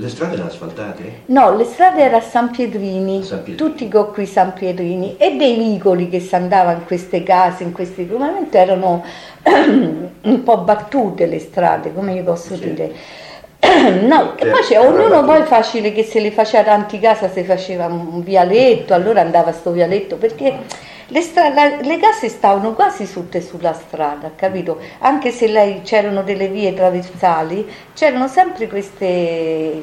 le strade erano asfaltate? No, le strade erano a San Pietrini, San Pietrini. tutti con qui San Pietrini e dei vicoli che si andavano in queste case, in questi momenti erano un po' battute le strade, come vi posso Sì. dire. No, che Eh, poi c'è, ognuno poi facile che se le faceva tanti casa, si faceva un vialetto, allora andava a sto vialetto, perché le, stra- la- le case stavano quasi tutte sulla strada, capito? Anche se lei c'erano delle vie traversali, c'erano sempre queste,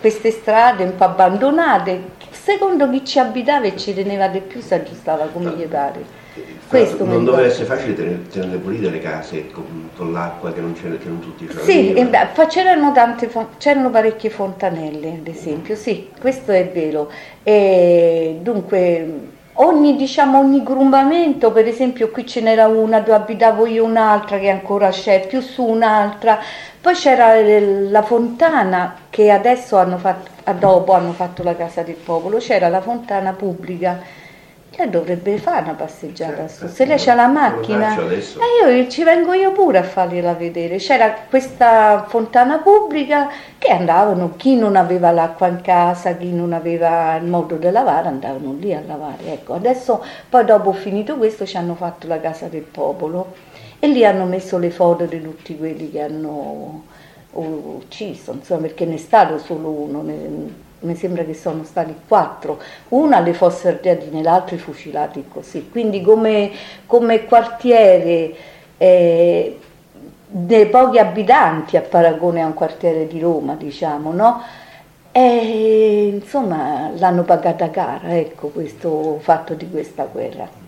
queste strade un po' abbandonate. Secondo chi ci abitava e ci teneva di più si aggiustava come gli pare. Questo non doveva essere facile tenere, pulite le case con, con l'acqua che non, c'era, che non tutti c'erano. Sì, beh, c'erano, tante, c'erano parecchie fontanelle, ad esempio, sì, questo è vero. E dunque, ogni, diciamo, ogni grumbamento, per esempio qui ce n'era una dove abitavo io, un'altra che ancora c'è, più su un'altra, poi c'era eh, la fontana che adesso hanno fatto, dopo hanno fatto la Casa del Popolo, c'era la fontana pubblica. Lei dovrebbe fare una passeggiata Certo. Se lei c'ha la macchina, e io ci vengo io pure a fargliela vedere. C'era questa fontana pubblica che andavano, chi non aveva l'acqua in casa, chi non aveva il modo di lavare, andavano lì a lavare. Ecco, adesso poi dopo finito questo ci hanno fatto la casa del popolo e lì hanno messo le foto di tutti quelli che hanno ucciso, insomma, perché ne è stato solo uno. ne- mi sembra che sono stati quattro, una alle fosse ardeatine, l'altro i fucilati così. Quindi come, come quartiere eh, dei pochi abitanti a paragone a un quartiere di Roma, diciamo, no? E, insomma, l'hanno pagata cara, ecco, questo fatto di questa guerra.